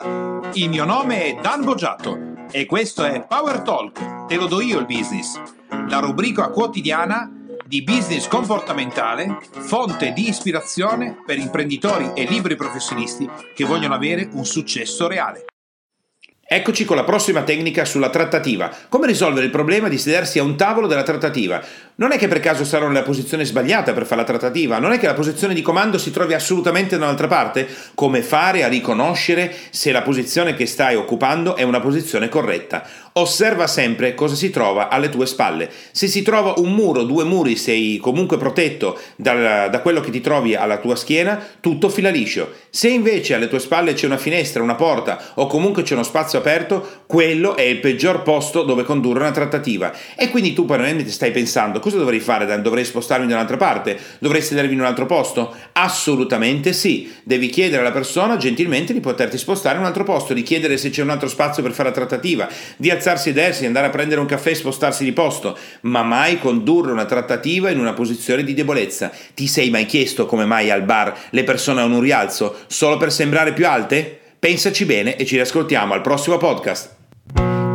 Il mio nome è Dan Boggiato e questo è Power Talk, te lo do io il business, la rubrica quotidiana di business comportamentale, fonte di ispirazione per imprenditori e libri professionisti che vogliono avere un successo reale. Eccoci con la prossima tecnica sulla trattativa. Come risolvere il problema di sedersi a un tavolo della trattativa? Non è che per caso sarò nella posizione sbagliata per fare la trattativa, non è che la posizione di comando si trovi assolutamente da un'altra parte. Come fare a riconoscere se la posizione che stai occupando è una posizione corretta? Osserva sempre cosa si trova alle tue spalle. Se si trova un muro, due muri, sei comunque protetto da, da quello che ti trovi alla tua schiena, tutto fila liscio. Se invece alle tue spalle c'è una finestra, una porta o comunque c'è uno spazio aperto, quello è il peggior posto dove condurre una trattativa. E quindi tu probabilmente stai pensando cosa dovrei fare? Dovrei spostarmi da un'altra parte? Dovrei sedermi in un altro posto? Assolutamente sì. Devi chiedere alla persona gentilmente di poterti spostare in un altro posto, di chiedere se c'è un altro spazio per fare la trattativa, di alzarsi e sedersi, andare a prendere un caffè e spostarsi di posto, ma mai condurre una trattativa in una posizione di debolezza. Ti sei mai chiesto come mai al bar le persone hanno un rialzo solo per sembrare più alte? Pensaci bene e ci riascoltiamo al prossimo podcast.